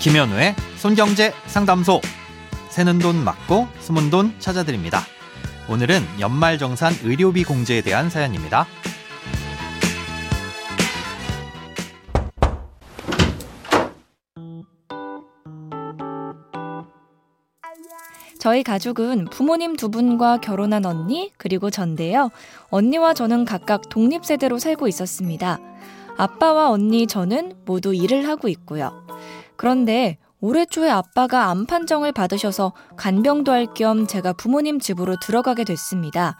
김현우의 손경제 상담소. 새는 돈 맞고 숨은 돈 찾아드립니다. 오늘은 연말정산 의료비 공제에 대한 사연입니다. 저희 가족은 부모님 두 분과 결혼한 언니 그리고 전데요. 언니와 저는 각각 독립세대로 살고 있었습니다. 아빠와 언니 저는 모두 일을 하고 있고요. 그런데 올해 초에 아빠가 암 판정을 받으셔서 간병도 할 겸 제가 부모님 집으로 들어가게 됐습니다.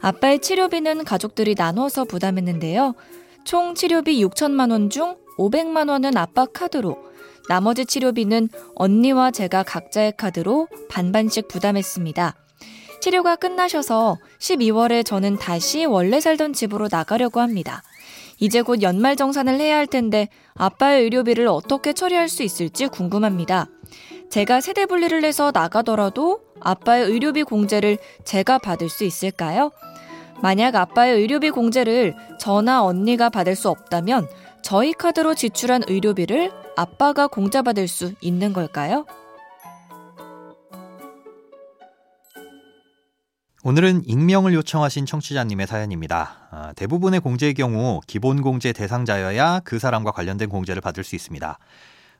아빠의 치료비는 가족들이 나눠서 부담했는데요. 총 치료비 6천만 원 중 500만 원은 아빠 카드로, 나머지 치료비는 언니와 제가 각자의 카드로 반반씩 부담했습니다. 치료가 끝나셔서 12월에 저는 다시 원래 살던 집으로 나가려고 합니다. 이제 곧 연말 정산을 해야 할 텐데 아빠의 의료비를 어떻게 처리할 수 있을지 궁금합니다. 제가 세대 분리를 해서 나가더라도 아빠의 의료비 공제를 제가 받을 수 있을까요? 만약 아빠의 의료비 공제를 저나 언니가 받을 수 없다면 저희 카드로 지출한 의료비를 아빠가 공제받을 수 있는 걸까요? 오늘은 익명을 요청하신 청취자님의 사연입니다. 아, 대부분의 공제의 경우 기본 공제 대상자여야 그 사람과 관련된 공제를 받을 수 있습니다.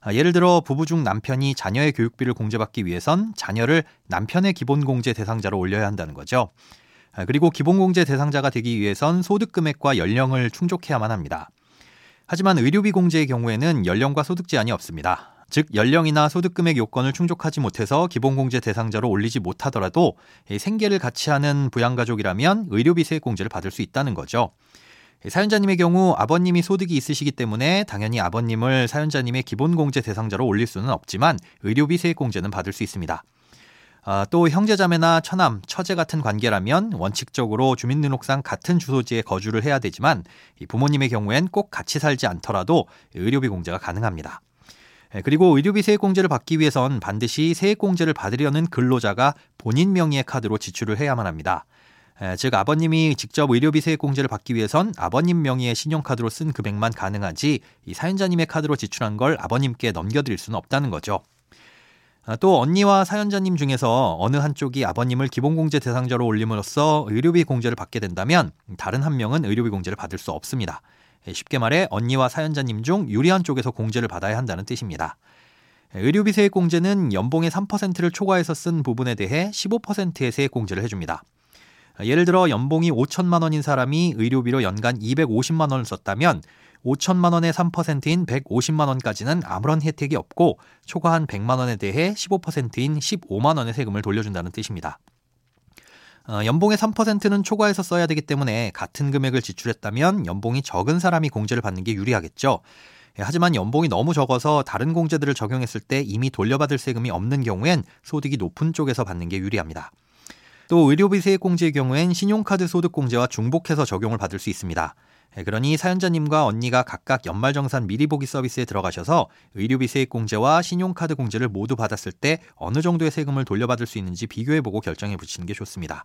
아, 예를 들어 부부 중 남편이 자녀의 교육비를 공제받기 위해선 자녀를 남편의 기본 공제 대상자로 올려야 한다는 거죠. 아, 그리고 기본 공제 대상자가 되기 위해선 소득 금액과 연령을 충족해야만 합니다. 하지만 의료비 공제의 경우에는 연령과 소득 제한이 없습니다. 즉 연령이나 소득 금액 요건을 충족하지 못해서 기본공제 대상자로 올리지 못하더라도 생계를 같이 하는 부양가족이라면 의료비 세액 공제를 받을 수 있다는 거죠. 사연자님의 경우 아버님이 소득이 있으시기 때문에 당연히 아버님을 사연자님의 기본공제 대상자로 올릴 수는 없지만 의료비 세액 공제는 받을 수 있습니다. 아, 또 형제자매나 처남, 처제 같은 관계라면 원칙적으로 주민등록상 같은 주소지에 거주를 해야 되지만 부모님의 경우엔 꼭 같이 살지 않더라도 의료비 공제가 가능합니다. 예, 그리고 의료비 세액공제를 받기 위해선 반드시 세액공제를 받으려는 근로자가 본인 명의의 카드로 지출을 해야만 합니다. 예, 즉 아버님이 직접 의료비 세액공제를 받기 위해선 아버님 명의의 신용카드로 쓴 금액만 가능하지 이 사연자님의 카드로 지출한 걸 아버님께 넘겨드릴 수는 없다는 거죠. 아, 또 언니와 사연자님 중에서 어느 한쪽이 아버님을 기본공제 대상자로 올림으로써 의료비 공제를 받게 된다면 다른 한 명은 의료비 공제를 받을 수 없습니다. 예, 쉽게 말해 언니와 사연자님 중 유리한 쪽에서 공제를 받아야 한다는 뜻입니다. 예, 의료비 세액 공제는 연봉의 3%를 초과해서 쓴 부분에 대해 15%의 세액 공제를 해줍니다. 예를 들어 연봉이 5천만 원인 사람이 의료비로 연간 250만 원을 썼다면 5천만 원의 3%인 150만 원까지는 아무런 혜택이 없고 초과한 100만 원에 대해 15%인 15만 원의 세금을 돌려준다는 뜻입니다. 어, 연봉의 3%는 초과해서 써야 되기 때문에 같은 금액을 지출했다면 연봉이 적은 사람이 공제를 받는 게 유리하겠죠. 예, 하지만 연봉이 너무 적어서 다른 공제들을 적용했을 때 이미 돌려받을 세금이 없는 경우엔 소득이 높은 쪽에서 받는 게 유리합니다. 또 의료비 세액 공제의 경우엔 신용카드 소득 공제와 중복해서 적용을 받을 수 있습니다. 예, 그러니 사연자님과 언니가 각각 연말정산 미리 보기 서비스에 들어가셔서 의료비 세액 공제와 신용카드 공제를 모두 받았을 때 어느 정도의 세금을 돌려받을 수 있는지 비교해보고 결정해 보시는 게 좋습니다.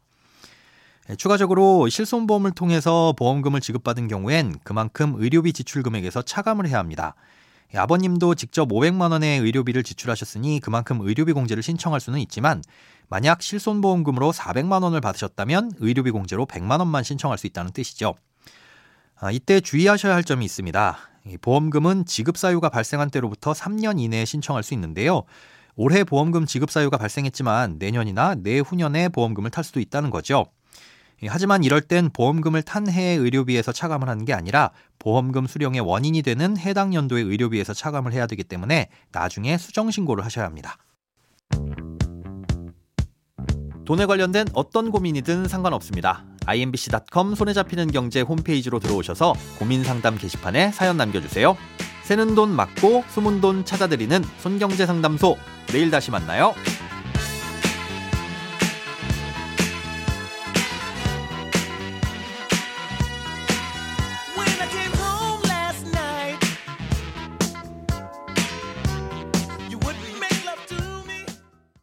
예, 추가적으로 실손보험을 통해서 보험금을 지급받은 경우엔 그만큼 의료비 지출 금액에서 차감을 해야 합니다. 예, 아버님도 직접 500만 원의 의료비를 지출하셨으니 그만큼 의료비 공제를 신청할 수는 있지만 만약 실손보험금으로 400만 원을 받으셨다면 의료비 공제로 100만 원만 신청할 수 있다는 뜻이죠. 아, 이때 주의하셔야 할 점이 있습니다. 보험금은 지급 사유가 발생한 때로부터 3년 이내에 신청할 수 있는데요. 올해 보험금 지급 사유가 발생했지만 내년이나 내후년에 보험금을 탈 수도 있다는 거죠. 예, 하지만 이럴 땐 보험금을 탄 해의 의료비에서 차감을 하는 게 아니라 보험금 수령의 원인이 되는 해당 연도의 의료비에서 차감을 해야 되기 때문에 나중에 수정 신고를 하셔야 합니다. 돈에 관련된 어떤 고민이든 상관없습니다. imbc.com 손에 잡히는 경제 홈페이지로 들어오셔서 고민 상담 게시판에 사연 남겨주세요. 새는 돈 맞고 숨은 돈 찾아드리는 손경제 상담소. 내일 다시 만나요.